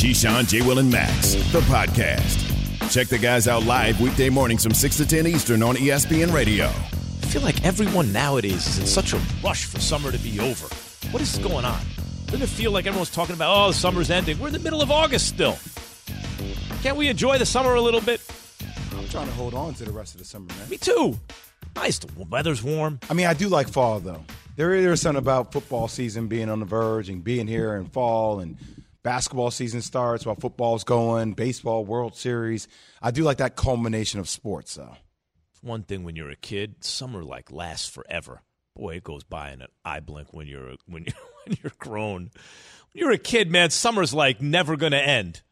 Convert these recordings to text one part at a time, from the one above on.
Keyshawn, J. Will, and Max, the podcast. Check the guys out live weekday mornings from 6 to 10 Eastern on ESPN Radio. I feel like everyone nowadays is in such a rush for summer to be over. What is going on? Doesn't it feel like everyone's talking about, oh, the summer's ending? We're in the middle of August still. Can't we enjoy the summer a little bit? I'm trying to hold on to the rest of the summer, man. Me too. Nice. The weather's warm. I mean, I do like fall though. There is something about football season being on the verge and being here in fall and basketball season starts while football's going, baseball, World Series. I do like that culmination of sports though. It's one thing when you're a kid, summer like lasts forever. Boy, it goes by in an eye blink when you're when you're when you're grown. When you're a kid, man, summer's like never going to end.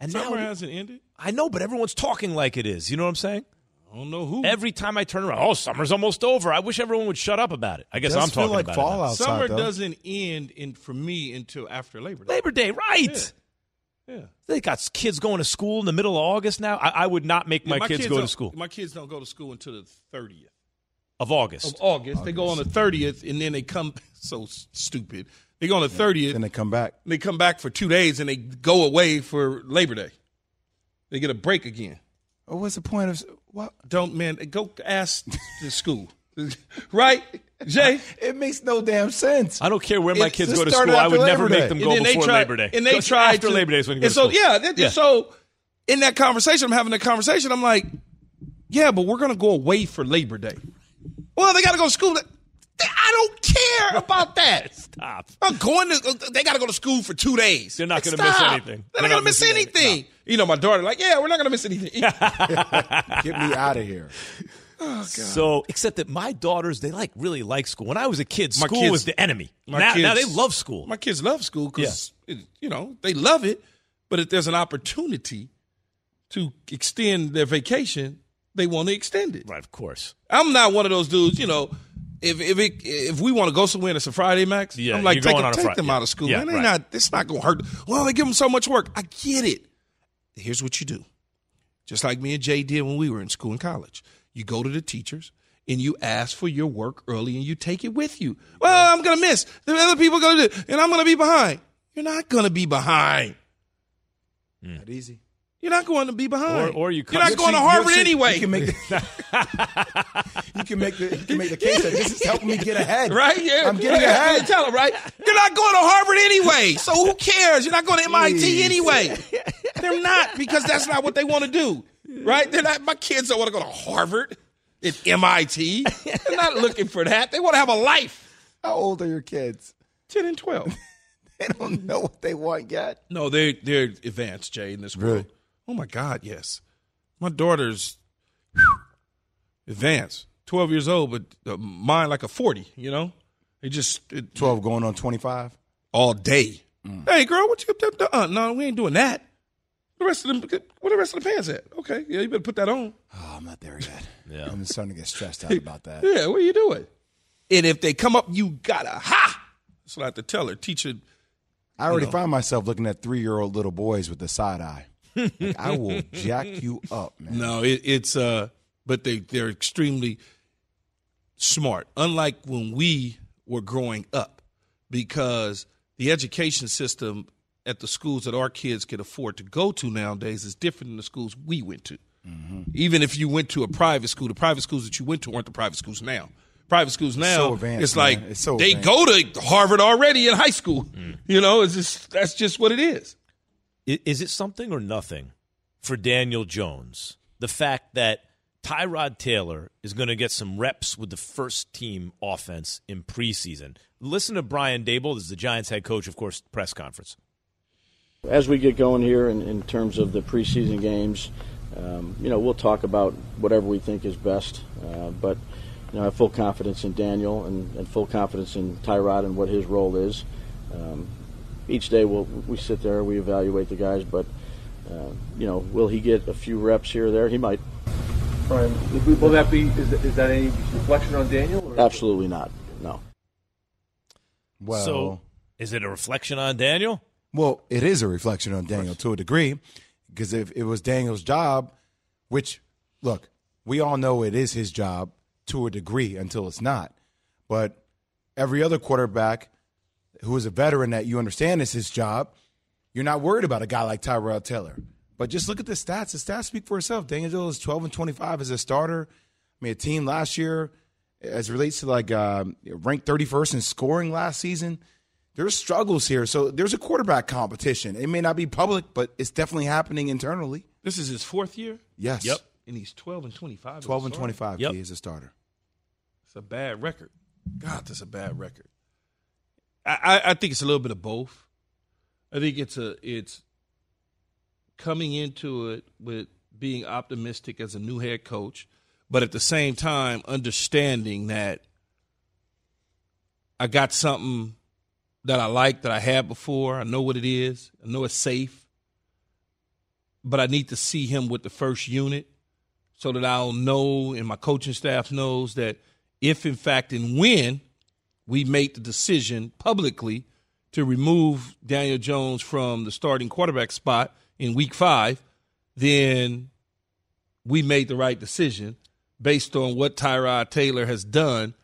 And Summer now, hasn't ended. I know, but everyone's talking like it is. You know what I'm saying? I don't know who. Every time I turn around, oh, summer's almost over. I wish everyone would shut up about it. I guess Does I'm feel talking like about fall it. outside, Summer though. doesn't end in for me until after Labor Day. Labor Day, right? Yeah. They got kids going to school in the middle of August now. I, I would not make my, Yeah, kids, go to school My kids don't go to school until the thirtieth of August. of August. They go on the thirtieth, and then they come. So stupid. They go on the thirtieth. Then they come back. they come back for two days, and they go away for Labor Day. They get a break again. Oh, what's the point of what? Don't man go ask the school, right? Jay. It makes no damn sense. I don't care where my It- kids this go to started school. I after would never Labor make Day. them And go then they before tried- Labor Day. And they Go- tried after to, Labor Day is when you go and to so school. yeah, that, Yeah. so in that conversation, I'm having that conversation. I'm like, yeah, but we're gonna go away for Labor Day. Well, they got to go to school. I don't care about that. Stop. I'm going to. They got to go to school for two days. They're not gonna Stop. miss anything. They're, They're not not going to miss missing anything. anything. You know, my daughter like, yeah, we're not going to miss anything. Get me out of here. Oh, so, except that my daughters, they like really like school. When I was a kid, My school kids- was the enemy. my Now, now they love school. My kids love school because you know they love it, but if there's an opportunity to extend their vacation, they want to extend it. right, of course. I'm not one of those dudes, you know. If if it, if we want to go somewhere and it's a Friday, Max, Yeah, I'm like take, them- take them yeah. out of school. Yeah, man, they right. not. It's not going to hurt. Well, they give them so much work. I get it. Here's what you do, just like me and Jay did when we were in school and college. You go to the teachers and you ask for your work early, and you take it with you. Well, I'm going to miss. The other people going to do, and I'm going to be behind. You're not going to be behind. Hmm. That easy. You're not going to be behind. Or- or you You're come- not going to Harvard see- anyway. You can make the, you can make the you can make the case that this is helping me get ahead. Right? Yeah. I'm getting Yeah, ahead. Tell them, right? You're not going to Harvard anyway. So who cares? You're not going to MIT Jeez. anyway. They're not because that's not what they want to do. Right? They're not my kids don't want to go to Harvard at MIT. They're not looking for that. They want to have a life. How old are your kids? 10 and 12. They don't know what they want yet. No, they're they're advanced, Jay, in this Really? world. Oh my God, yes. My daughter's whew, advanced. 12 years old, but uh, mine like a 40, you know? They just it, Twelve going on twenty five. all day. Hey, girl, what you up there? Uh, no, we ain't doing that. The rest of them, where the rest of the pants at? Okay, yeah, you better put that on. Oh, I'm not there yet. Yeah. I'm starting to get stressed out about that. Yeah, what are you doing? And if they come up, you gotta ha. That's what I have to tell her. Teach Teacher, I already find myself looking at three year old little boys with the side eye. Like, I will jack you up, man. no, it, it's uh, but they they're extremely smart. Unlike when we were growing up, because the education system at the schools that our kids can afford to go to nowadays is different than the schools we went to. Mm-hmm. Even if you went to a private school, the private schools that you went to aren't the private schools now. Private schools now, so advanced, it's like It's so they advanced. go to Harvard already in high school. Mm. You know, it's just that's just what it is. Is it something or nothing for Daniel Jones? The fact that Tyrod Taylor is going to get some reps with the first team offense in preseason. Listen to Brian Daboll, this is the Giants head coach, of course, press conference. As we get going here in, in terms of the preseason games, um, you know, we'll talk about whatever we think is best. Uh, but, you know, I have full confidence in Daniel and, and full confidence in Tyrod and what his role is. Um, each day we'll, we sit there, we evaluate the guys, but, uh, you know, will he get a few reps here or there? He might. Brian, will that be, is that, is that any reflection on Daniel? Or? Absolutely not. No. Well, so, is it a reflection on Daniel? Well, it is a reflection on Daniel to a degree, because if it was Daniel's job, which, look, we all know it is his job to a degree until it's not. But every other quarterback who is a veteran that you understand is his job you're not worried about a guy like Tyrod Taylor. But just look at the stats. The stats speak for itself. Daniel is 12 and 25 as a starter. I mean, a team last year, as it relates to like uh, ranked 31st in scoring last season, there's struggles here. So there's a quarterback competition. It may not be public, but it's definitely happening internally. This is his fourth year? Yes. Yep. And he's 12 and 25. 12 and 25 Yep. Key as a starter. It's a bad record. God, that's a bad record. I, I, I think it's a little bit of both. I think it's a it's coming into it with being optimistic as a new head coach, but at the same time understanding that I got something that I like that I had before. I know what it is. I know it's safe. But I need to see him with the first unit so that I'll know and my coaching staff knows that if in fact and when we make the decision publicly to remove Daniel Jones from the starting quarterback spot in week five, then we made the right decision based on what Tyrod Taylor has done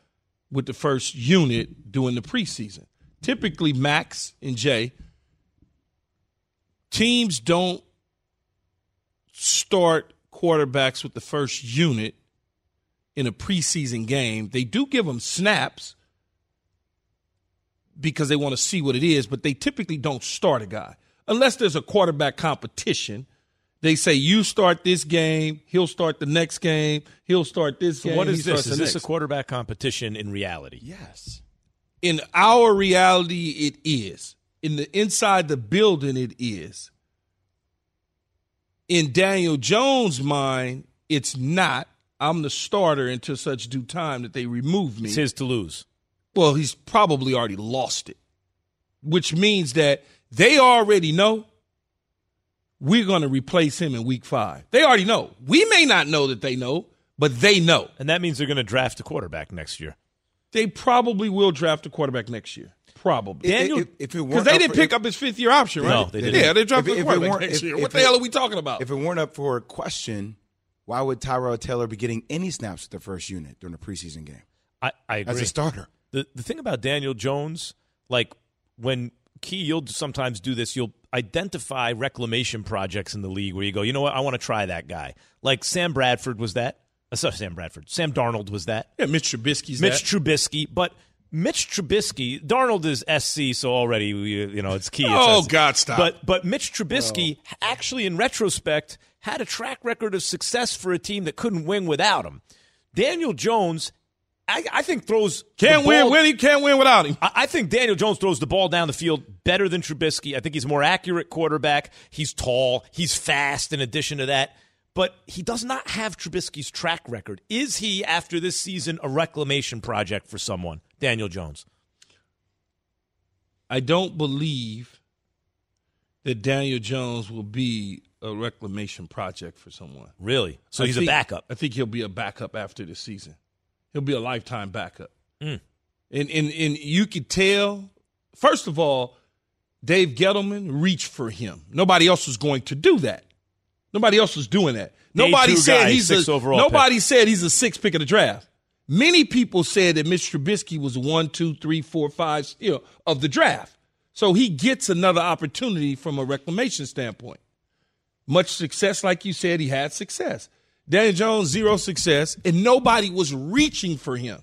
with the first unit during the preseason. Typically, Max and Jay, teams don't start quarterbacks with the first unit in a preseason game. They do give them snaps because they want to see what it is, but they typically don't start a guy unless there's a quarterback competition. They say you start this game, he'll start the next game, he'll start this So game. what is this? Is this a quarterback competition in reality? Yes. In our reality it is. In the inside the building it is. In daniel jones mind it's not. I'm the starter until such due time that they remove me. It's his to lose. well he's probably already lost it which means that they already know we're going to replace him in week five. They already know. We may not know that they know but they know. And that means they're going to draft a quarterback next year. They probably will draft a quarterback next year probably Daniel- if, if it Because weren't they didn't for- pick up his fifth year option, right? No, they didn't. Yeah, they drafted If it- a if quarterback next if- year. if What the it- hell are we talking about? If it weren't up for a question, why would Tyrod Taylor be getting any snaps with the first unit during a preseason game I, I agree. as a starter? the the thing about Daniel Jones, like when Key, you'll sometimes do this. You'll identify reclamation projects in the league where you go, you know what, I want to try that guy. Like Sam Bradford was that. Uh, sorry, Sam Bradford. Sam Darnold was that. yeah, Mitch Trubisky's Mitch that. Trubisky, but Mitch Trubisky, Darnold is SC, so already we, you know it's key. It's Oh, SC. God, stop. But but Mitch Trubisky actually, in retrospect, had a track record of success for a team that couldn't win without him. Daniel Jones, I, I think throws can't the win. ball- Win. He can't win without him. I I think Daniel Jones throws the ball down the field better than Trubisky. I think he's a more accurate quarterback. He's tall. He's fast. In addition to that, but he does not have Trubisky's track record. Is he after this season a reclamation project for someone? Daniel Jones. I don't believe that Daniel Jones will be a reclamation project for someone. Really? So I he's think- a backup. I think he'll be a backup after this season. He'll be a lifetime backup. Mm. And, and and you could tell. First of all, Dave Gettleman reached for him. Nobody else was going to do that. Nobody else was doing that. Nobody said guy, he's a overall nobody said he's a six pick of the draft. Many people said that Mitch Trubisky was one, two, three, four, five, you know, of the draft. So he gets another opportunity from a reclamation standpoint. Much success, like you said, he had success. Daniel Jones, zero success, and nobody was reaching for him.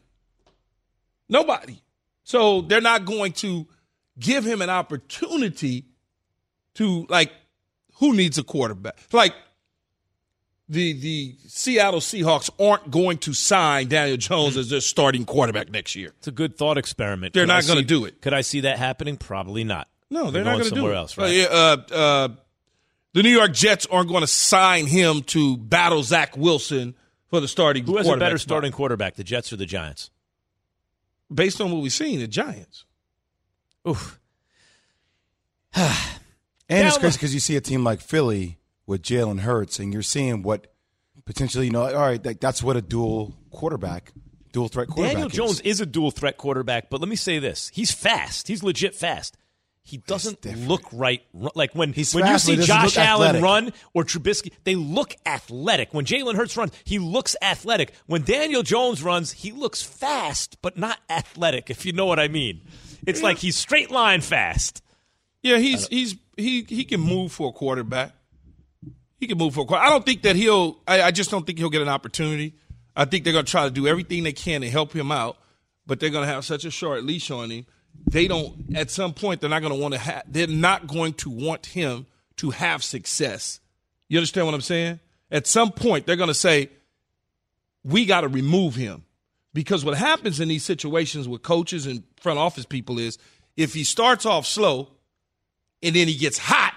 Nobody. So they're not going to give him an opportunity to like who needs a quarterback? Like the the Seattle Seahawks aren't going to sign Daniel Jones as their starting quarterback next year. It's a good thought experiment. They're Could not gonna do it. Could I see that happening? Probably not. No, they're, They're not going going to do somewhere it. else, Uh, right? yeah, Uh, uh, the New York Jets aren't going to sign him to battle Zach Wilson for the starting. Who has a quarterback better spot. starting quarterback, the Jets or the Giants? Based on what we've seen, the Giants. Oof. And it's crazy because you see a team like Philly with Jalen Hurts, and you're seeing what potentially, you know, all right, that, that's what a dual quarterback, dual threat quarterback Daniel is. Jones is a dual threat quarterback, but let me say this: he's fast. He's legit fast. He doesn't look right. Like when He's when you fast, but see Josh Allen athletic. run or Trubisky, they look athletic. When Jalen Hurts runs, he looks athletic. When Daniel Jones runs, he looks fast, but not athletic. If you know what I mean, it's like he's straight line fast. Yeah, he's he's he he can move for a quarterback. He can move for. I don't think that he'll. I, I just don't think he'll get an opportunity. I think they're going to try to do everything they can to help him out, but they're going to have such a short leash on him. They don't. At some point, they're not going to want to. have. they're not going to want him to have success. You understand what I'm saying? At some point, they're going to say, "We got to remove him," because what happens in these situations with coaches and front office people is if he starts off slow and then he gets hot,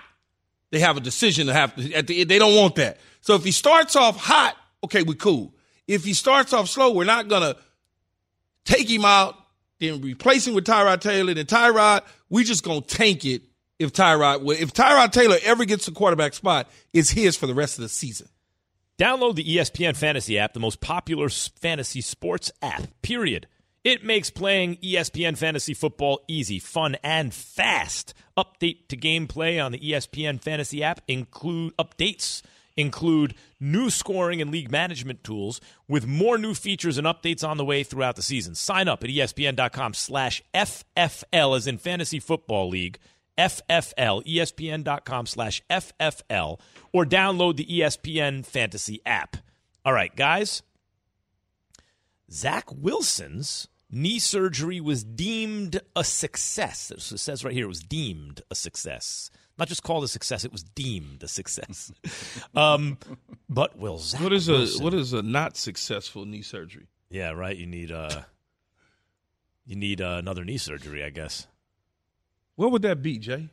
they have a decision to have. To, the, they don't want that. So if he starts off hot, okay, we're cool. If he starts off slow, we're not gonna take him out, then replace him with Tyrod Taylor. Then Tyrod, we just gonna tank it. If Tyrod, if Tyrod Taylor ever gets a quarterback spot, it's his for the rest of the season. Download the ESPN Fantasy app, the most popular fantasy sports app. Period. It makes playing ESPN Fantasy Football easy, fun, and fast. Update to gameplay on the ESPN Fantasy app include updates include new scoring and league management tools with more new features and updates on the way throughout the season. Sign up at espn.com slash FFL as in Fantasy Football League, FFL, espn.com slash FFL, or download the ESPN Fantasy app. All right, guys. Zach Wilson's knee surgery was deemed a success. It says right here it was deemed a success. Not just called a success, it was deemed a success. um, but will Zach what is Wilson, a what is a not successful knee surgery? Yeah, right. You need uh, you need uh, another knee surgery, I guess. What would that be, Jay?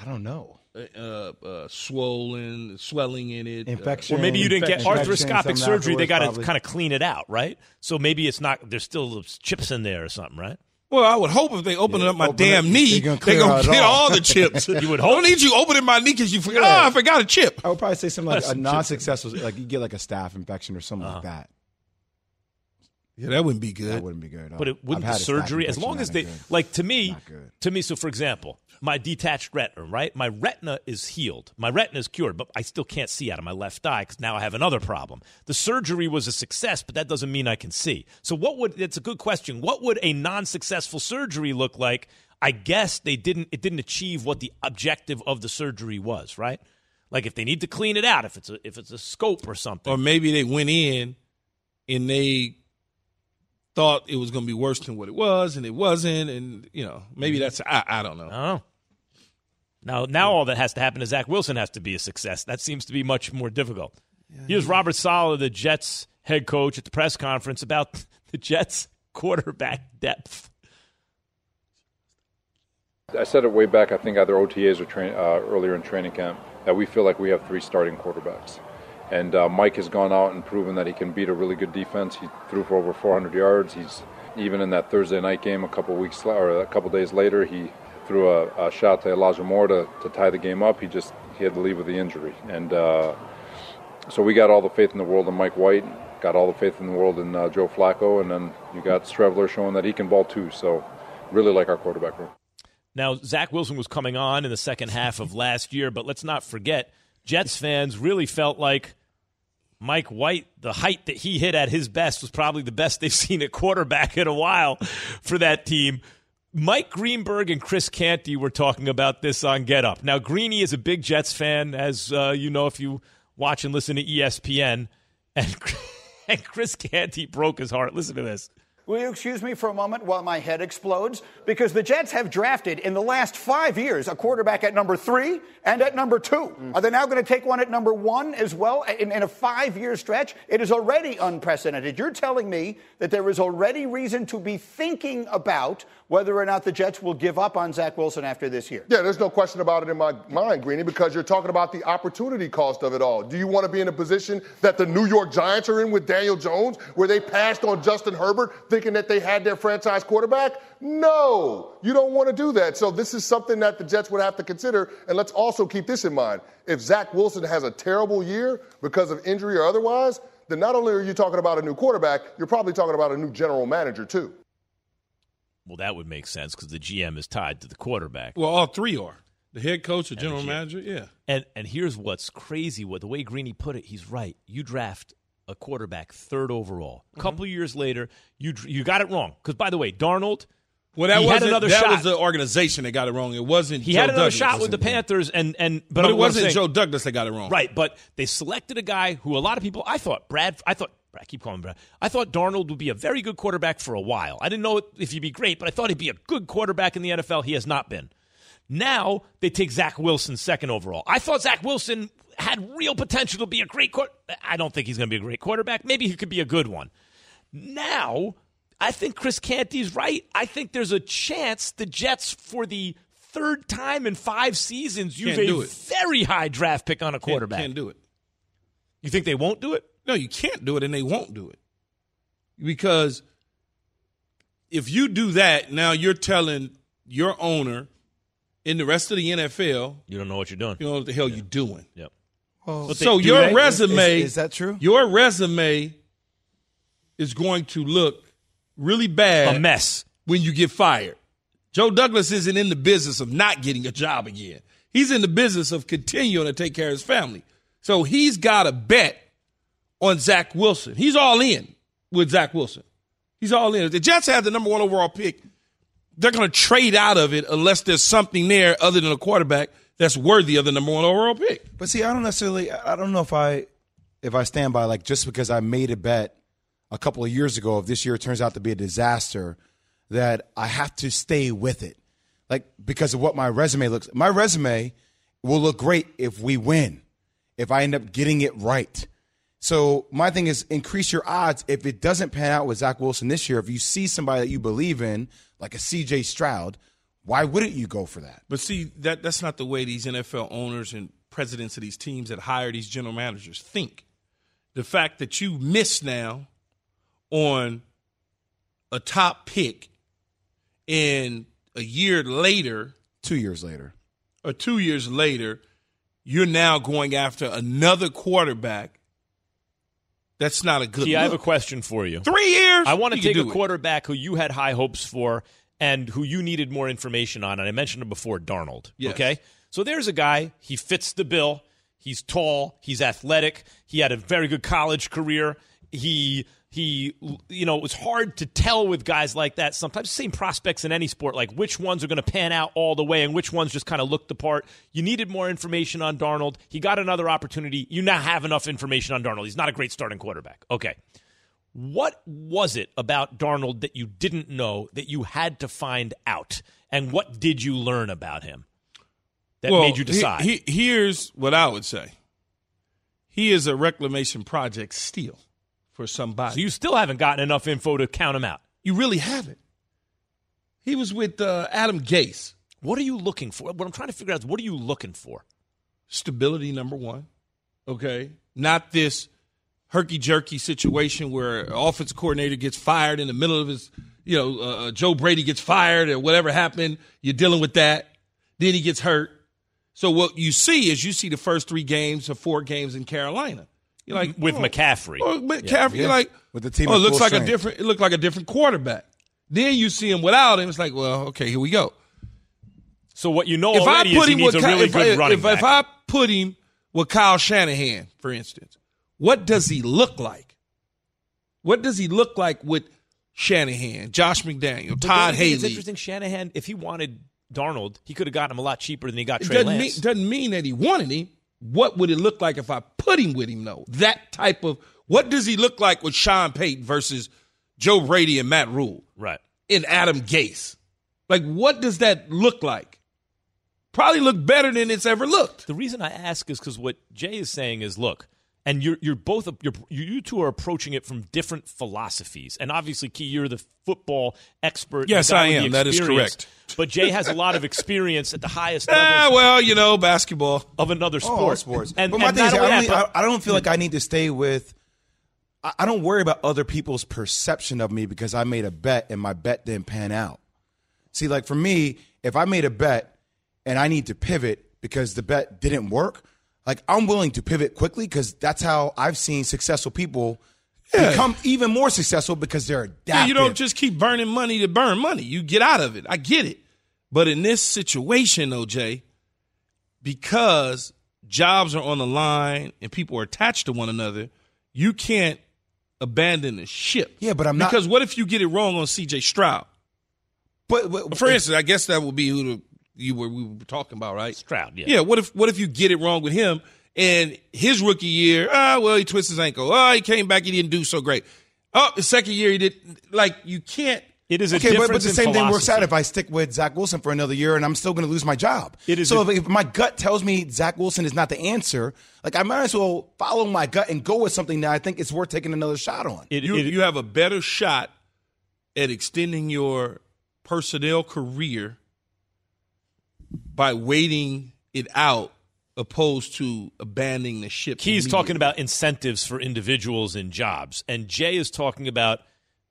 I don't know. Uh, uh, swollen, swelling in it, Infection. Or maybe you didn't get arthroscopic surgery. They got to kind of clean it out, right? So maybe it's not. There's still chips in there or something, right? Well, I would hope if they open Yeah, up my open damn it, knee, they're gonna they're clear gonna out get all. all the chips. You would I don't need you opening my knee because you forgot. Yeah. Oh, I forgot a chip. I would probably say something like Some a non-successful, like you get like a staph infection or something Uh-huh. like that. Yeah, that wouldn't be good. That wouldn't be good. But it wouldn't the I've had surgery, as long as they good. like to me, to me. So, for example, my detached retina, right? My retina is healed. My retina is cured, but I still can't see out of my left eye because now I have another problem. The surgery was a success, but that doesn't mean I can see. So, what would? It's a good question. What would a non-successful surgery look like? I guess they didn't. It didn't achieve what the objective of the surgery was, right? Like if they need to clean it out, if it's a if it's a scope or something. Or maybe they went in and they thought it was going to be worse than what it was, and it wasn't. And you know, maybe mm-hmm. that's I, I don't know. I don't know. Now, now all that has to happen is Zach Wilson has to be a success. That seems to be much more difficult. Here's Robert Saleh, the Jets head coach, at the press conference about the Jets quarterback depth. I said it way back, I think either OTAs or train, uh, earlier in training camp, that we feel like we have three starting quarterbacks. And uh, Mike has gone out and proven that he can beat a really good defense. He threw for over 400 yards. He's even in that Thursday night game a couple weeks or a couple days later, he threw a, a shot to Elijah Moore to, to tie the game up. He just he had to leave with the injury, and uh, so we got all the faith in the world in Mike White, got all the faith in the world in uh, Joe Flacco, and then you got Streveler showing that he can ball too. So really like our quarterback room. Now, Zach Wilson was coming on in the second half of last year, but let's not forget, Jets fans really felt like Mike White, the height that he hit at his best was probably the best they've seen at quarterback in a while for that team. Mike Greenberg and Chris Canty were talking about this on Get Up. Now, Greeny is a big Jets fan, as uh, you know if you watch and listen to ESPN, and, and Chris Canty broke his heart. Listen to this. Will you excuse me for a moment while my head explodes? Because the Jets have drafted in the last five years a quarterback at number three and at number two. Are they now going to take one at number one as well in, in a five year stretch? It is already unprecedented. You're telling me that there is already reason to be thinking about whether or not the Jets will give up on Zach Wilson after this year. Yeah, there's no question about it in my mind, Greeny, because you're talking about the opportunity cost of it all. Do you want to be in a position that the New York Giants are in with Daniel Jones, where they passed on Justin Herbert thinking that they had their franchise quarterback? No, you don't want to do that. So this is something that the Jets would have to consider. And let's also keep this in mind. If Zach Wilson has a terrible year because of injury or otherwise, then not only are you talking about a new quarterback, you're probably talking about a new general manager too. Well, that would make sense because the GM is tied to the quarterback. Well, all three are the head coach, the general GM. manager. Yeah, And and here's what's crazy: what the way Greeny put it, he's right. You draft a quarterback third overall. A couple of years later, you you got it wrong. Because by the way, Darnold Well, that he wasn't another that shot. was the organization that got it wrong. It wasn't. he Joe had another Douglas. shot with the Panthers, and and but, but it wasn't saying- Joe Douglas that got it wrong. Right, but they selected a guy who a lot of people I thought Brad I thought I keep calling him Brad. I thought Darnold would be a very good quarterback for a while. I didn't know if he'd be great, but I thought he'd be a good quarterback in the NFL. He has not been. Now they take Zach Wilson second overall. I thought Zach Wilson had real potential to be a great quarter. I don't think he's going to be a great quarterback. Maybe he could be a good one. Now, I think Chris Canty's right. I think there's a chance the Jets, for the third time in five seasons, use Can't a very high draft pick on a Can't- quarterback. can't do it. You think they won't do it? No, you can't do it, and they won't do it because if you do that, now you're telling your owner in the rest of the NFL, You don't know what you're doing. you know what the hell you're doing. Yep. Well, But they- so your they? resume Is- is that true? Your resume is going to look really bad A mess. when you get fired. Joe Douglas isn't in the business of not getting a job again. He's in the business of continuing to take care of his family. So he's got a bet on Zach Wilson. He's all in with Zach Wilson. He's all in. If the Jets have the number one overall pick, they're going to trade out of it unless there's something there other than a quarterback that's worthy of the number one overall pick. But see, I don't necessarily. I don't know if I, if I stand by like just because I made a bet a couple of years ago, if this year turns out to be a disaster, that I have to stay with it, like because of what my resume looks. My resume will look great if we win, if I end up getting it right. So my thing is increase your odds. If it doesn't pan out with Zach Wilson this year, if you see somebody that you believe in, like a C.J. Stroud, why wouldn't you go for that? But see, that that's not the way these NFL owners and presidents of these teams that hire these general managers think. The fact that you miss now on a top pick and a year later Two years later. or two years later, you're now going after another quarterback. That's not a good Key, I have a question for you. Three years? I want to take a do it. quarterback who you had high hopes for and who you needed more information on. And I mentioned him before, Darnold. Yes. Okay? So there's a guy, he fits the bill. He's tall, he's athletic, he had a very good college career. He he you know, it was hard to tell with guys like that. Sometimes same prospects in any sport, like which ones are going to pan out all the way and which ones just kind of looked the part. You needed more information on Darnold. He got another opportunity. You now have enough information on Darnold. He's not a great starting quarterback. Okay. What was it about Darnold that you didn't know that you had to find out? And what did you learn about him that Well, made you he- decide? he- here's what I would say. He is a reclamation project still for somebody. so you still haven't gotten enough info to count him out. You really haven't. He was with uh, Adam Gase. What are you looking for? What I'm trying to figure out is what are you looking for? Stability, number one. Okay. Not this herky jerky situation where offense coordinator gets fired in the middle of his, you know, uh, Joe Brady gets fired or whatever happened. You're dealing with that. Then he gets hurt. So what you see is you see the first three games or four games in Carolina. You're like With oh, McCaffrey. Oh, McCaffrey, you're like With the team Oh, it looks full like a different. It looked like a different quarterback. Then you see him without him. It's like, well, okay, here we go. So what you know If I already put is he needs with a really if, good I, running if, back. if I put him with Kyle Shanahan, for instance, what does he look like? What does he look like with Shanahan, Josh McDaniel, But Todd don't you think It's Haley? interesting. Shanahan, if he wanted Darnold, he could have gotten him a lot cheaper than he got It Trey doesn't Lance. mean, doesn't mean that he wanted him. What would it look like if I put him with him, though? That type of what does he look like with Sean Payton versus Joe Brady and Matt Rhule right. and Adam Gase? Like, what does that look like? Probably look better than it's ever looked. The reason I ask is because what Jay is saying is, look, and you're you're both you're, you two are approaching it from different philosophies, and obviously, Key, you're the football expert. Yes, I am. That is correct. But Jay has a lot of experience at the highest Ah, level well, you know, basketball. of another sport. Oh, sports. And, but my and thing is, I only don't, that, but- I, I don't feel like I need to stay with. I, I don't worry about other people's perception of me because I made a bet and my bet didn't pan out. See, like for me, if I made a bet and I need to pivot because the bet didn't work, like I'm willing to pivot quickly because that's how I've seen successful people Yeah. become even more successful because they're adaptive. Yeah, you don't just keep burning money to burn money. You get out of it. I get it. But in this situation, OJ, because jobs are on the line and people are attached to one another, you can't abandon the ship. Yeah, but I'm not- Because what if you get it wrong on CJ Stroud? But, but For instance, I guess that would be who the, you were we were talking about, right? Stroud, yeah. Yeah. What if what if you get it wrong with him and his rookie year? Ah, well, he twisted his ankle. Oh, he came back. He didn't do so great. Oh, the second year he did. Like you can't. It is a Okay, but, difference but the same thing works out if I stick with Zach Wilson for another year and I'm still going to lose my job. It is so a- if, if my gut tells me Zach Wilson is not the answer, like I might as well follow my gut and go with something that I think it's worth taking another shot on. It- You it- you have a better shot at extending your personnel career by waiting it out opposed to abandoning the ship. He's talking about incentives for individuals and jobs, and Jay is talking about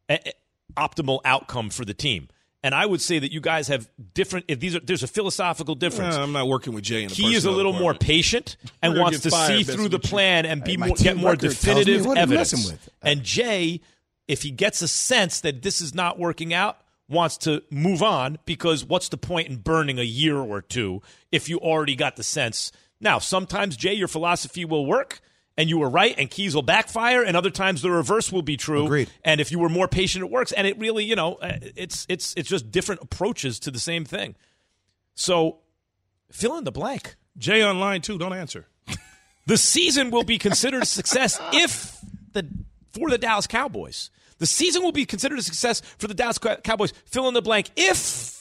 a, a- optimal outcome for the team. And I would say that you guys have different. If these are, there's a philosophical difference. I'm not working with Jay in the He is a little more patient and wants to see through the plan and be Hey, more, get more record tells me definitive evidence. And Jay, if he gets a sense that this is not working out, wants to move on because what's the point in burning a year or two if you already got the sense? Now, sometimes Jay, your philosophy will work. And you were right, and Key's will backfire, and other times the reverse will be true. Agreed. And if you were more patient, it works. And it really, you know, uh, it's it's it's just different approaches to the same thing. So, fill in the blank. Jay online too. Don't answer. The season will be considered a success if the for the Dallas Cowboys. The season will be considered a success for the Dallas Cowboys. Fill in the blank if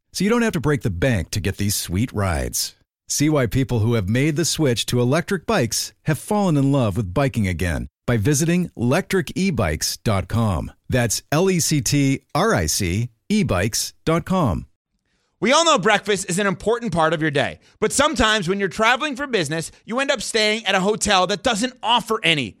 so you don't have to break the bank to get these sweet rides. See why people who have made the switch to electric bikes have fallen in love with biking again by visiting lectricebikes.com. That's L E C T R I C ebikes.com. We all know breakfast is an important part of your day, but sometimes when you're traveling for business, you end up staying at a hotel that doesn't offer any.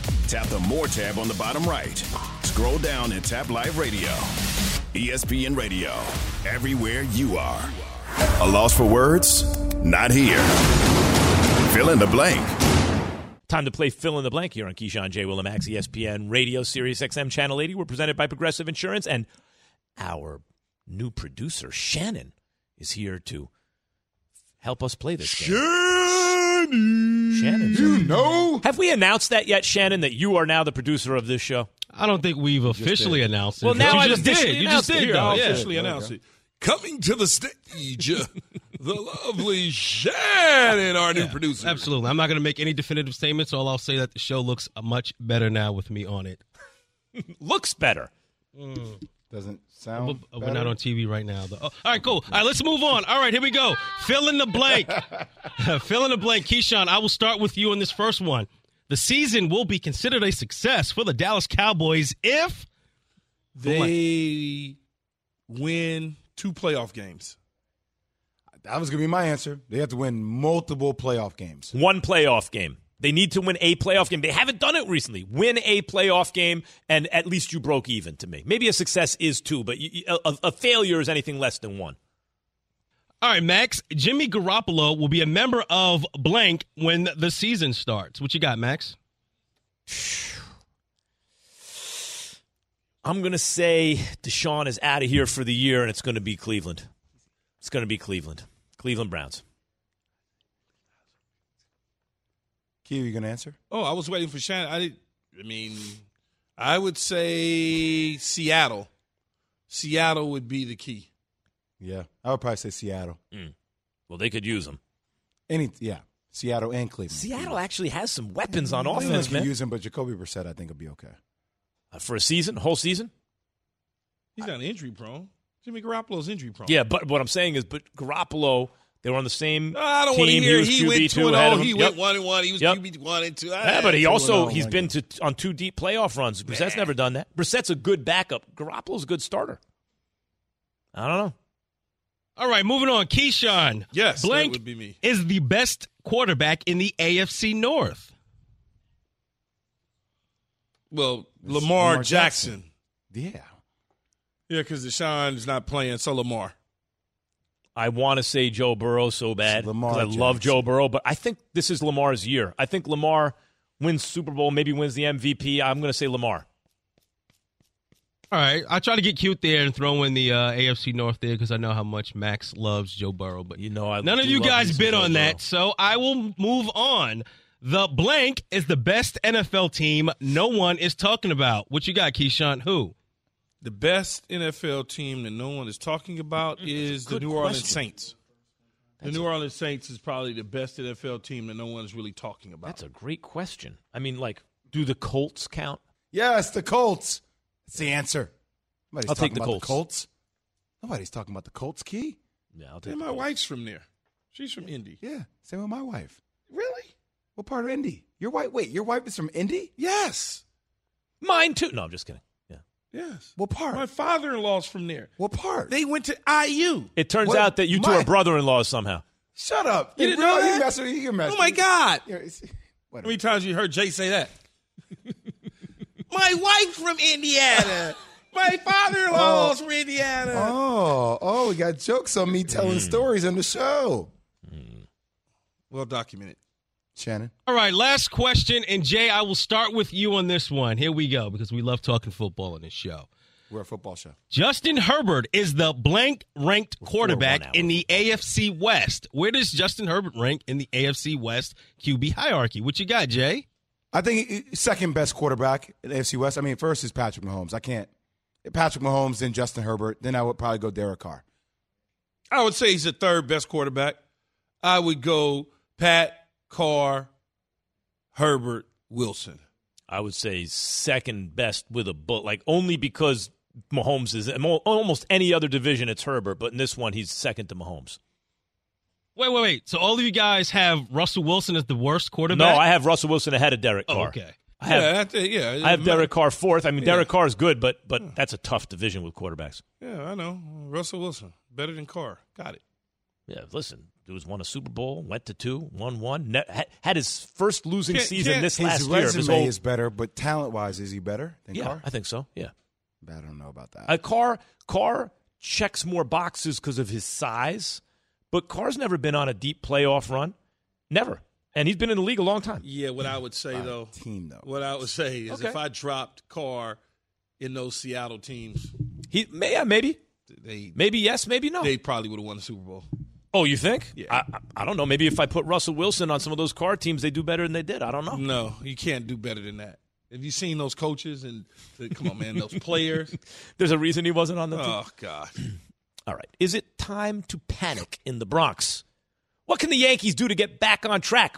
Tap the More tab on the bottom right. Scroll down and tap Live Radio. ESPN Radio, everywhere you are. A loss for words? Not here. Fill in the blank. Time to play fill in the blank here on Keyshawn J. Willimax, ESPN Radio, Sirius XM Channel 80. We're presented by Progressive Insurance, and our new producer, Shannon, is here to help us play this game. Shannon. You know? Have we announced that yet, Shannon, that you are now the producer of this show? I don't think we've officially announced it. Well, now you I've just did. You just did. Here. I'll Yeah. officially announce it. Coming to the stage, uh, the lovely Shannon, our new producer. Absolutely. I'm not going to make any definitive statements. All I'll say that the show looks much better now with me on it. Looks better. Doesn't sound. we're better. not on TV right now, though. Oh, all right, cool. All right, let's move on. All right, here we go. Fill in the blank. Fill in the blank. Keyshawn, I will start with you on this first one. The season will be considered a success for the Dallas Cowboys if they win two playoff games. That was going to be my answer. They have to win multiple playoff games. One playoff game. They need to win a playoff game. They haven't done it recently. Win a playoff game, and at least you broke even to me. Maybe a success is two, but you, a, a failure is anything less than one. All right, Max. Jimmy Garoppolo will be a member of blank when the season starts. What you got, Max? I'm going to say Deshaun is out of here for the year, and it's going to be Cleveland. It's going to be Cleveland. Cleveland Browns. Q, you gonna answer? Oh, I was waiting for Shannon. I did. I mean, I would say Seattle. Seattle would be the key. Yeah, I would probably say Seattle. Mm. Well, they could use him. Any, yeah, Seattle and Cleveland. Seattle actually has some weapons on Cleveland offense, could man. Use him, but Jacoby Brissett, I think, will be okay. Uh, for a season, whole season. He's not injury prone. Jimmy Garoppolo's injury prone. Yeah, but what I'm saying is, but Garoppolo, they were on the same ah, I don't team. want to hear he was he QB went two two and ahead oh. He Yep. went one and one. He was Yep. QB one and two. Ah, yeah, but he also oh, he's like been to on two deep playoff runs. Brissett's never done that. Brissett's a good backup. Garoppolo's a good starter. I don't know. All right, moving on. Keyshawn. Yes, that Blank would be me. is the best quarterback in the AFC North. Well, Lamar, Lamar Jackson. Yeah, Yeah, because Deshaun is not playing. So Lamar. I want to say Joe Burrow so bad Lamar because I love Joe Burrow, but I think this is Lamar's year. I think Lamar wins Super Bowl, maybe wins the MVP. I'm going to say Lamar. All right, I try to get cute there and throw in the uh, AFC North there because I know how much Max loves Joe Burrow. But You know, I none of you guys bid on Burrow. that, so I will move on. The blank is the best NFL team no one is talking about. What you got, Keyshawn? Who? The best NFL team that no one is talking about is the good New Orleans question. Saints. The New Orleans Saints is probably the best NFL team that no one's really talking about. That's a great question. I mean, like, do the Colts count? yes, the Colts. That's the answer. Nobody's I'll talking take the about Colts. the Colts. Nobody's talking about the Colts. Key. Yeah, I'll And take the my Colts. wife's from there. She's from Indy. Yeah, same with my wife. Really? What part of Indy? Your wife? Wait, your wife is from Indy? Yes. Mine too. No, I'm just kidding. Yeah. Yes. What part? My father-in-law's from there. What part? They went to IU. It turns What? out that you two My- are brother-in-laws somehow. Shut up. You didn't bro, know You that? mess with you. mess Oh my God! How many times you heard Jay say that? My wife from Indiana. My father-in-law's oh. from Indiana. Oh, oh, we got jokes on me telling hmm. stories on the show. Well documented. Shannon. All right, last question. And Jay, I will start with you on this one. Here we go because we love talking football on this show. We're a football show. Justin Herbert is the blank ranked quarterback in the AFC West. Where does Justin Herbert rank in the AFC West QB hierarchy? What you got, Jay? I think he- he- second best quarterback in the AFC West. I mean, first is Patrick Mahomes. I can't. Patrick Mahomes, then Justin Herbert. Then I would probably go Derek Carr. I would say he's the third best quarterback. I would go Pat, Carr, Herbert, Wilson. I would say second best with a bullet, like only because Mahomes is in almost any other division. It's Herbert, but in this one, he's second to Mahomes. Wait, wait, wait. So all of you guys have Russell Wilson as the worst quarterback? No. I have Russell Wilson ahead of Derek Oh, Carr. okay. I have yeah, I yeah. I have Derek Carr fourth. I mean, Yeah. Derek Carr is good, but but that's a tough division with quarterbacks. Yeah, I know. Russell Wilson better than Carr. Got it. Yeah, listen, dude's won a Super Bowl, went to two, won one, ne- had, had his first losing Can't- season can't- this last year. of resume His whole, is better, but talent wise, is he better than yeah, Carr? I think so. Yeah, but I don't know about that. uh, Carr Carr checks more boxes because of his size, but Carr's never been on a deep playoff run, never, and he's been in the league a long time. Yeah, what I would say though, team though. what I would say is Okay. if I dropped Carr in those Seattle teams, He, may, yeah, maybe, they maybe yes, maybe no. they probably would have won the Super Bowl. oh, you think? Yeah. I, I, don't know. Maybe if I put Russell Wilson on some of those Carr teams, they do better than they did. I don't know. No, you can't do better than that. Have you seen those coaches and the, come on, man, those players? There's a reason he wasn't on the team. Oh God, All right. Is it time to panic in the Bronx? What can the Yankees do to get back on track?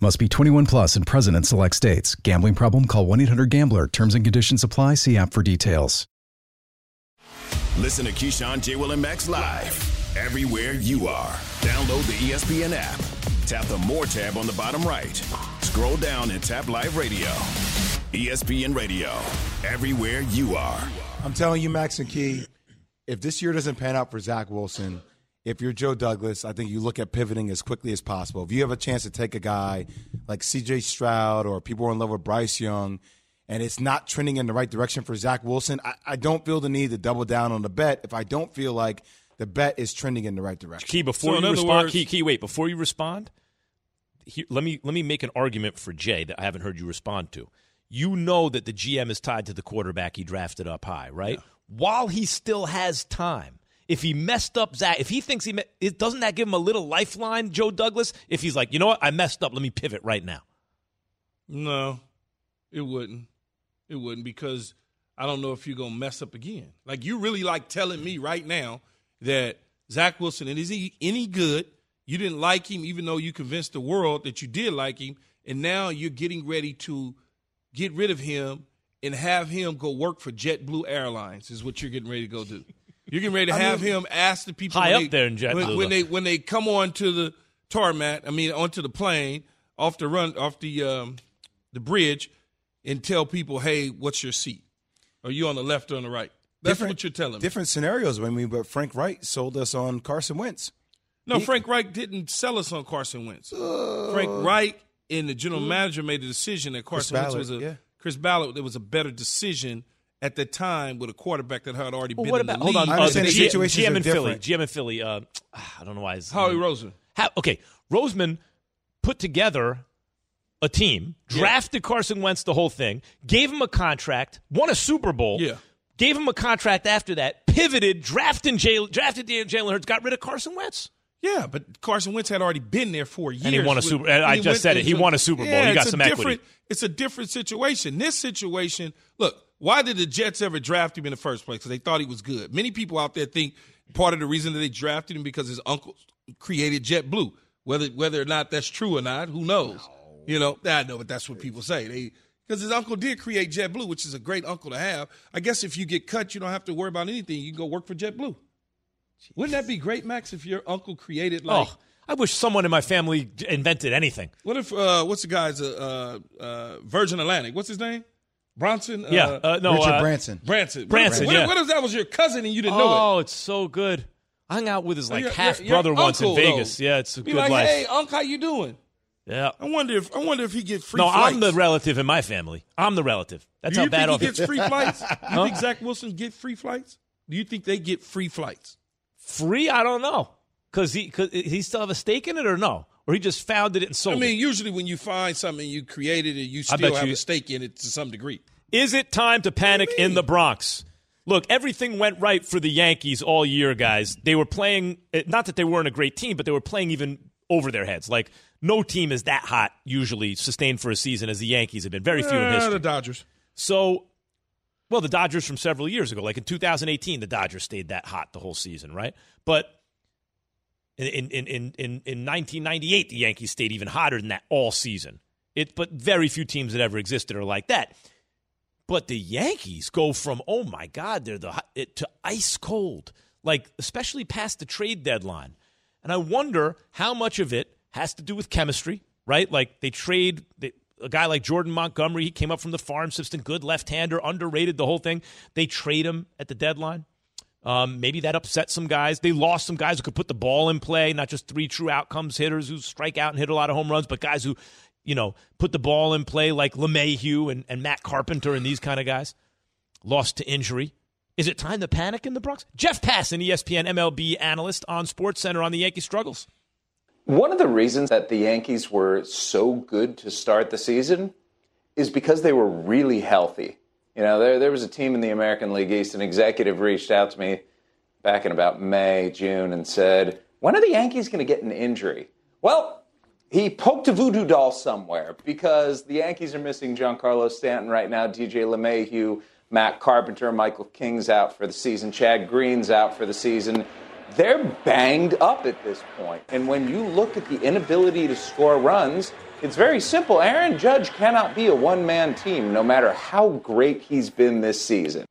Must be 21 plus and present in select states. Gambling problem? Call 1 800 GAMBLER. Terms and conditions apply. See app for details. Listen to Keyshawn, J. Will, and Max live everywhere you are. Download the ESPN app. Tap the More tab on the bottom right. Scroll down and tap Live Radio. ESPN Radio. Everywhere you are. I'm telling you, Max and Key, if this year doesn't pan out for Zach Wilson, if you're Joe Douglas, I think you look at pivoting as quickly as possible. If you have a chance to take a guy like CJ Stroud or people are in love with Bryce Young and it's not trending in the right direction for Zach Wilson, I, I don't feel the need to double down on the bet if I don't feel like the bet is trending in the right direction. Key, before So you respond, words- Key, Key, wait, before you respond, here, let me let me make an argument for Jay that I haven't heard you respond to. You know that the GM is tied to the quarterback he drafted up high, right? While he still has time, if he messed up Zach, if he thinks he me- it, doesn't that give him a little lifeline, Joe Douglas? If he's like, you know what, I messed up, let me pivot right now. No, it wouldn't. It wouldn't because I don't know if you're gonna mess up again. Like you really like telling me right now that Zach Wilson and is he any good? You didn't like him, even though you convinced the world that you did like him, and now you're getting ready to get rid of him and have him go work for JetBlue Airlines. Is what you're getting ready to go do. You're getting ready to I have mean- him ask the people High up they- there in JetBlue, when, when they when they come on to the tarmac. I mean, onto the plane off the run off the um, the bridge and tell people, hey, what's your seat? Are you on the left or on the right? That's Different- what you're telling me. Different scenarios. I mean, but Frank Reich sold us on Carson Wentz. No, He- Frank Reich didn't sell us on Carson Wentz. Uh, Frank Reich and the general manager made a decision that Carson Wentz was a yeah. Chris Ballard. There was a better decision at the time with a quarterback that had already Well, been what in about the hold on? I Uh, understand the the G- situations GM in Philly, different. GM in Philly. Uh, I don't know why. His Howie name- Roseman. How, okay, Roseman put together a team, drafted Carson Wentz the whole thing, gave him a contract, won a Super Bowl, Yeah. gave him a contract after that, pivoted, drafted Jalen, drafted Jalen Hurts, got rid of Carson Wentz. Yeah, but Carson Wentz had already been there for years. And he won a Super- and I just went said it. He into- won a Super Bowl. Yeah, He got some equity. It's a different situation. This situation, look, why did the Jets ever draft him in the first place? Because they thought he was good. Many people out there think part of the reason that they drafted him because his uncle created JetBlue. Whether whether or not that's true or not, who knows? You know, I know, but that's what people say. They because his uncle did create JetBlue, which is a great uncle to have. I guess if you get cut, you don't have to worry about anything. You can go work for JetBlue. Wouldn't that be great, Max? If your uncle created like oh, I wish someone in my family invented anything. what if uh, what's the guy's uh, uh, Virgin Atlantic? What's his name? Bronson. Yeah, uh, uh, no, Richard uh, Branson. Branson. Branson, What, yeah. what if that was your cousin and you didn't know it? Oh, it's so good. I hung out with his like Your- half your- your brother once in Vegas. though. Yeah, it's a Be good like, life. hey, uncle, how you doing? yeah. I wonder if I wonder if he gets free flights. No, flights. I'm the relative in my family. I'm the relative. That's Do how you bad think he gets free flights? You think Zach Wilson get free flights? Do you think they get free flights? free. I don't know because he cause he still have a stake in it or no, or he just founded it and sold I mean, it. usually when you find something you created it, you still have you- a stake in it to some degree. Is it time to panic in the Bronx? Look, everything went right for the Yankees all year, guys. They were playing, eh, not that they weren't a great team, but they were playing even over their heads. Like, no team is that hot, usually, sustained for a season as the Yankees have been. Very few in Uh, history. the Dodgers. So, well, the Dodgers from several years ago, like in 2018, the Dodgers stayed that hot the whole season, right? But in in in in, in 1998, the Yankees stayed even hotter than that all season. It, but very few teams that ever existed are like that. But the Yankees go from oh my god, they're the it, to ice cold, like especially past the trade deadline. And I wonder how much of it has to do with chemistry, right? Like they trade they, a guy like Jordan Montgomery. He came up from the farm system, good left-hander, underrated the whole thing. They trade him at the deadline. Um, maybe that upset some guys. They lost some guys who could put the ball in play, not just three true outcomes hitters who strike out and hit a lot of home runs, but guys who, you know, put the ball in play like LeMahieu and, and Matt Carpenter and these kind of guys. Lost to injury. Is it time to panic in the Bronx? Jeff Passan, ESPN MLB analyst on Sports Center on the Yankee struggles. One of the reasons that the Yankees were so good to start the season is because they were really healthy. You know, there there was a team in the American League East, an executive reached out to me back in about May, June, and said, When are the Yankees going to get an injury? Well, he poked a voodoo doll somewhere because the Yankees are missing Giancarlo Stanton right now, DJ LeMahieu, Matt Carpenter, Michael King's out for the season, Chad Green's out for the season. They're banged up at this point. And when you look at the inability to score runs, It's very simple. Aaron Judge cannot be a one man team, no matter how great he's been this season.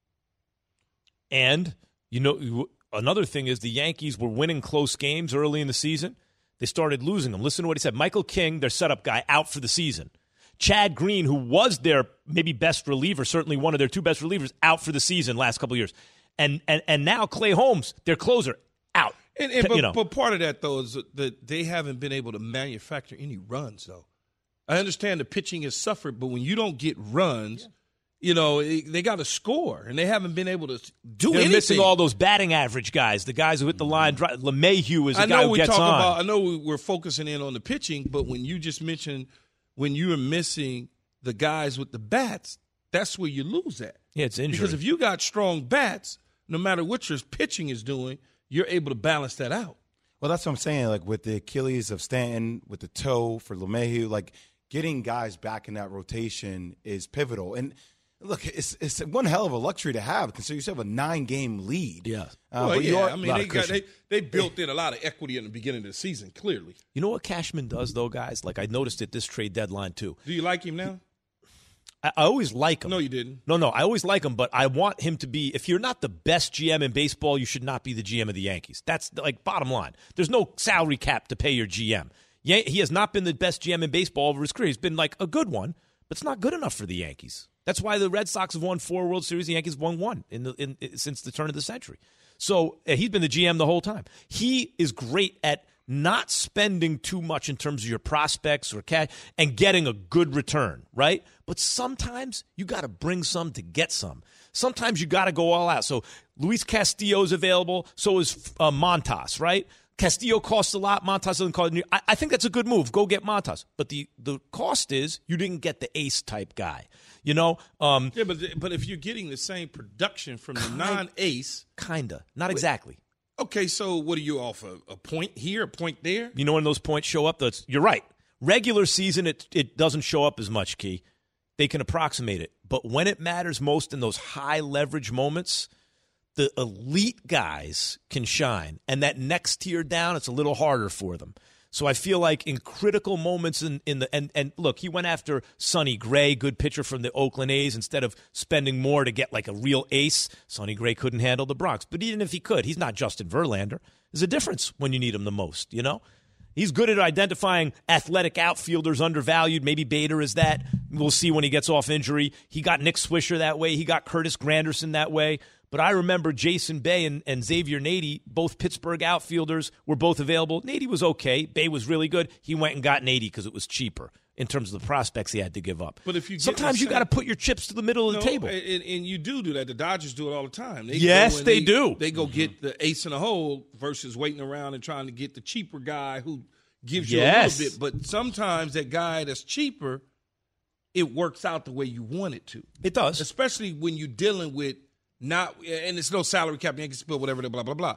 And, you know, another thing is the Yankees were winning close games early in the season. They started losing them. Listen to what he said. Michael King, their setup guy, out for the season. Chad Green, who was their maybe best reliever, certainly one of their two best relievers, out for the season last couple of years. And and and now Clay Holmes, their closer, out. And, and but, you know. but part of that though is that they haven't been able to manufacture any runs though. I understand the pitching has suffered, but when you don't get runs, you know it- they got to score, and they haven't been able to do They're anything. missing all those batting average guys, the guys who hit the line. dri- LeMahieu is the I guy know who we gets talk on. about. I know we- we're focusing in on the pitching, but when you just mentioned when you are missing the guys with the bats, that's where you lose at. Yeah, it's injury. Because if you got strong bats, no matter what your pitching is doing, you're able to balance that out. Well, that's what I'm saying. Like with the Achilles of Stanton, with the toe for LeMahieu, like getting guys back in that rotation is pivotal. And look, it's it's one hell of a luxury to have, considering you still have a nine game lead. Yeah. Uh, well, but you yeah, are- I mean they got they, they built in a lot of equity in the beginning of the season. Clearly, You know what Cashman does, though, guys? Like I noticed at this trade deadline too. do you like him now? I, I always like him. No, you didn't. No, no, I always like him, but I want him to be. If you're not the best GM in baseball, you should not be the GM of the Yankees. That's like bottom line. There's no salary cap to pay your GM. He has not been the best GM in baseball over his career. He's been like a good one, but it's not good enough for the Yankees. That's why the Red Sox have won four World Series. The Yankees won one in the in, in- since the turn of the century. So uh, he's been the GM the whole time. He is great at not spending too much in terms of your prospects or cash and getting a good return, right? But sometimes you got to bring some to get some. Sometimes you got to go all out. So Luis Castillo is available. So is uh, Montas, right? Castillo costs a lot. Montas doesn't cost. I, I think that's a good move. Go get Montas. But the the cost is you didn't get the ace type guy. You know, um, Yeah, but but if you're getting the same production from the non-ace, kinda, not exactly. okay. So what do you offer? A point here, a point there? You know when those points show up? That's you're right. Regular season, it it doesn't show up as much. Key, they can approximate it, but when it matters most in those high leverage moments, the elite guys can shine, and that next tier down, it's a little harder for them. So I feel like in critical moments in, in the and and look, he went after Sonny Gray, good pitcher from the Oakland A's, instead of spending more to get like a real ace. Sonny Gray couldn't handle the Bronx, but even if he could, he's not Justin Verlander. There's a difference when you need him the most, you know. He's good at identifying athletic outfielders undervalued. Maybe Bader is that. We'll see when he gets off injury. He got Nick Swisher that way. He got Curtis Granderson that way. But I remember Jason Bay and, and Xavier Nady, both Pittsburgh outfielders, were both available. Nady was okay. Bay was really good. He went and got Nady because it was cheaper in terms of the prospects he had to give up. But if you sometimes you got to put your chips to the middle of the table. and, and you do do that. The Dodgers do it all the time. They Yes, go and they do. They go mm-hmm. get the ace in the hole versus waiting around and trying to get the cheaper guy who gives you Yes. a little bit. But sometimes that guy that's cheaper, it works out the way you want it to. It does, especially when you're dealing with not, and it's no salary cap, Yankee spill, whatever, blah blah blah.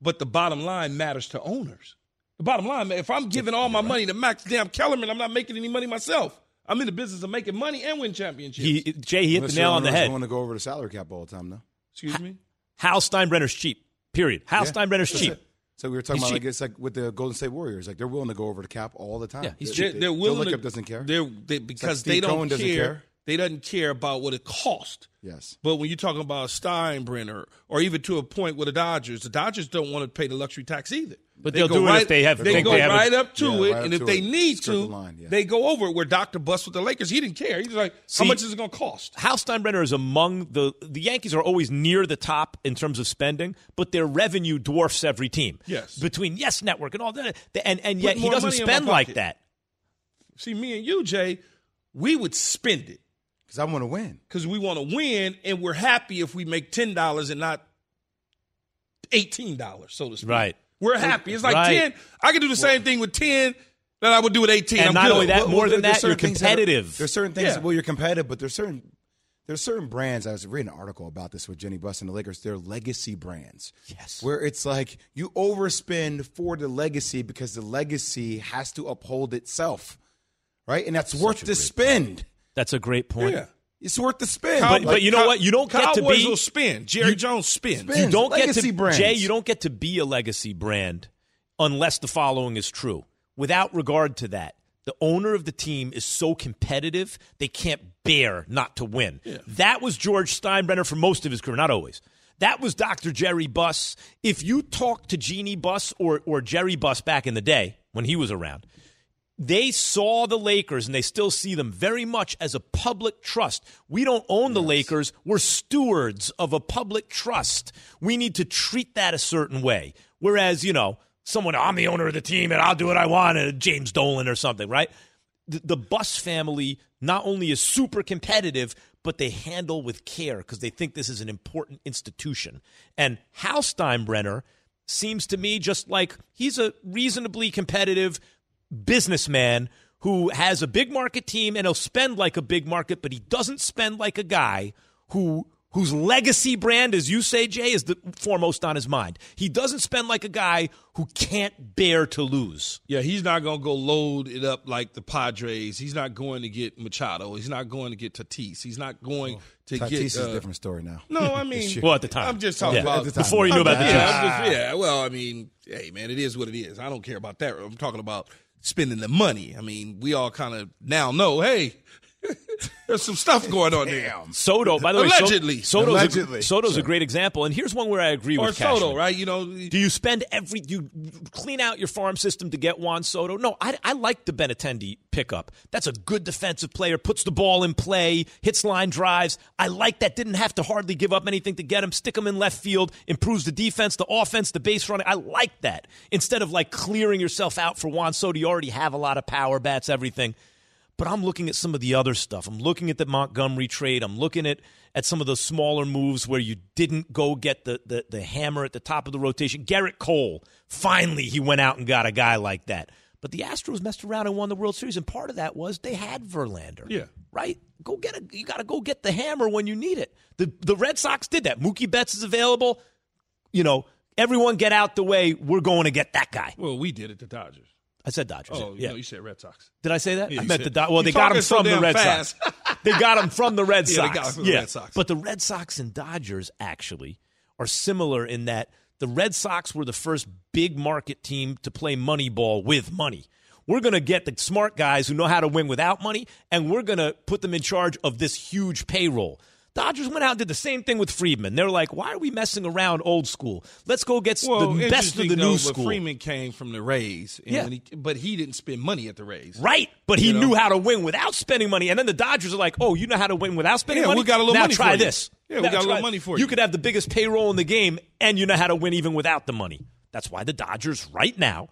But the bottom line matters to owners. The bottom line, man, if I'm giving all my money to Max damn Kellerman, I'm not making any money myself. I'm in the business of making money and win championships. He, Jay, he hit Unless the nail on the owners head. Want to go over the salary cap all the time, though? Excuse me. Hal Steinbrenner's cheap. Period. Hal Yeah. Steinbrenner's That's cheap. it. So we were talking He's about cheap. like it's like with the Golden State Warriors, like they're willing to go over the cap all the time. Yeah, he's They- They're, they- they're Joe willing Lacob to, doesn't care. They're, they, because Steve they don't Cohen doesn't care, care. They doesn't care about what it cost. Yes. But when you're talking about Steinbrenner, or even to a point with the Dodgers, the Dodgers don't want to pay the luxury tax either. But They they'll go do it if right, they have- They think go they have a- right up to Yeah, it, right and if they it. need Skirt the to, line, yeah. they go over it. Where Doctor Buss with the Lakers, he didn't care. He's like, See- how much is it going to cost? Hal Steinbrenner is among the the Yankees are always near the top in terms of spending, but their revenue dwarfs every team. Yes. between Yes Network and all that, and and yet he doesn't money in my spend like that. See, me and you, Jay, we would spend it Because I want to win. because we want to win, and we're happy if we make ten dollars and not eighteen dollars, so to speak. Right. We're happy. It's like Right. ten. I can do the same thing with ten that I would do with eighteen. And I'm not good. only that, Well, more well, than that, you're certain that are- competitive. there's certain things. Yeah. Well, you're competitive, but there's certain there's certain brands. I was reading an article about this with Jeanie Buss and the Lakers. They're legacy brands. Yes. Where it's like you overspend for the legacy because the legacy has to uphold itself, right? And that's worth the spend. That's a great point. Yeah. It's worth the spend. But- but you know Cow- what? You don't get to Cowboys be- will spin. Jerry Jones spins. Spin. You don't get to brands. Jay. You don't get to be a legacy brand unless the following is true. Without regard to that, the owner of the team is so competitive, they can't bear not to win. That was George Steinbrenner for most of his career, not always. That was Dr. Jerry Buss. If you talk to Jeanie Buss or, or Jerry Buss back in the day when he was around, they saw the Lakers and they still see them very much as a public trust. We don't own the Lakers. We're stewards of a public trust. We need to treat that a certain way. Whereas, you know, someone, I'm the owner of the team and I'll do what I want, and James Dolan or something, right? The, the Buss family not only is super competitive, but they handle with care because they think this is an important institution. And Hal Steinbrenner seems to me just like he's a reasonably competitive businessman who has a big market team and he'll spend like a big market, but he doesn't spend like a guy who whose legacy brand, as you say, Jay, is the foremost on his mind. He doesn't spend like a guy who can't bear to lose. Yeah, he's not going to go load it up like the Padres. He's not going to get Machado. He's not going to get Tatis. He's not going to Tatis get. is uh, a different story now. No, I mean, Well, at the time. I'm just talking Yeah. about the time. Before you knew about the yeah, just- yeah, well, I mean, hey, man, it is what it is. I don't care about that. I'm talking about spending the money. I mean, we all kind of now know, hey, there's some stuff going on there. Soto, by the way, So- allegedly, Soto's, allegedly, A, Soto's a great example. And here's one where I agree or with Soto, Cashman. right? You know, Do you spend every do you clean out your farm system to get Juan Soto? No, I, I like the Benintendi pickup. That's a good defensive player, puts the ball in play, hits line drives. I like that. Didn't have to hardly give up anything to get him. Stick him in left field, improves the defense, the offense, the base running. I like that. Instead of like clearing yourself out for Juan Soto, you already have a lot of power bats, everything. But I'm looking at some of the other stuff. I'm looking at the Montgomery trade. I'm looking at at some of the smaller moves where you didn't go get the, the, the hammer at the top of the rotation. Gerrit Cole, finally, he went out and got a guy like that. But the Astros messed around and won the World Series, and part of that was they had Verlander. Yeah. Right? Go get a you gotta go get the hammer when you need it. The the Red Sox did that. Mookie Betts is available. You know, everyone get out the way. We're going to get that guy. well, we did it. The Dodgers. I said Dodgers. Oh, yeah. no, you said Red Sox. Did I say that? Yeah, I meant said- the Dodgers. Well, they got so from the Red fast. Sox. they got him from the Red Yeah, Sox. they got him from the yeah. Red Sox. But the Red Sox and Dodgers actually are similar in that the Red Sox were the first big market team to play money ball with money. We're going to get the smart guys who know how to win without money, and we're going to put them in charge of this huge payroll. Dodgers went out and did the same thing with Friedman. They're like, why are we messing around old school? Let's go get Well, the best of the though, new school. Friedman came from the Rays, and Yeah. when he, but he didn't spend money at the Rays. Right, but he You know? knew how to win without spending money. And then the Dodgers are like, "Oh, you know how to win without spending Yeah, money? we got a little now money try for you. this. Yeah, we Now got a little money for You you. could have the biggest payroll in the game, and you know how to win even without the money. That's why the Dodgers right now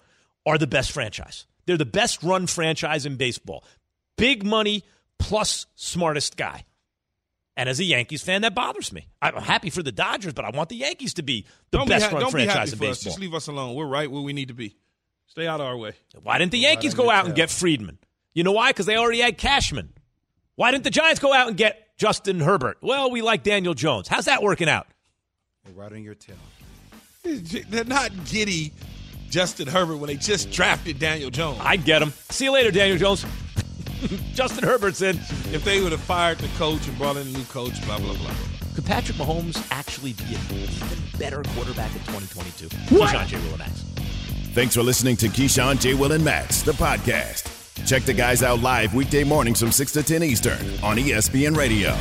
are the best franchise. They're the best run franchise in baseball. Big money plus smartest guy. And as a Yankees fan, that bothers me. I'm happy for the Dodgers, but I want the Yankees to be the Don't best be, ha- run don't be happy in for us. Just leave us alone. We're right where we need to be. Stay out of our way. Why didn't the Yankees go out and get Friedman? You know why? Because they already had Cashman. Why didn't the Giants go out and get Justin Herbert? Well, we like Daniel Jones. How's that working out? Right on your tail. They're not giddy Justin Herbert when they just drafted Daniel Jones. I'd get him. See you later, Daniel Jones. Justin Herbert's in. If they would have fired the coach and brought in a new coach, blah, blah, blah. Could Patrick Mahomes actually be an even better quarterback in 2022? What? Keyshawn J. Will and Max. Thanks for listening to Keyshawn, J. Will, and Max, the podcast. Check the guys out live weekday mornings from 6 to 10 Eastern on ESPN Radio.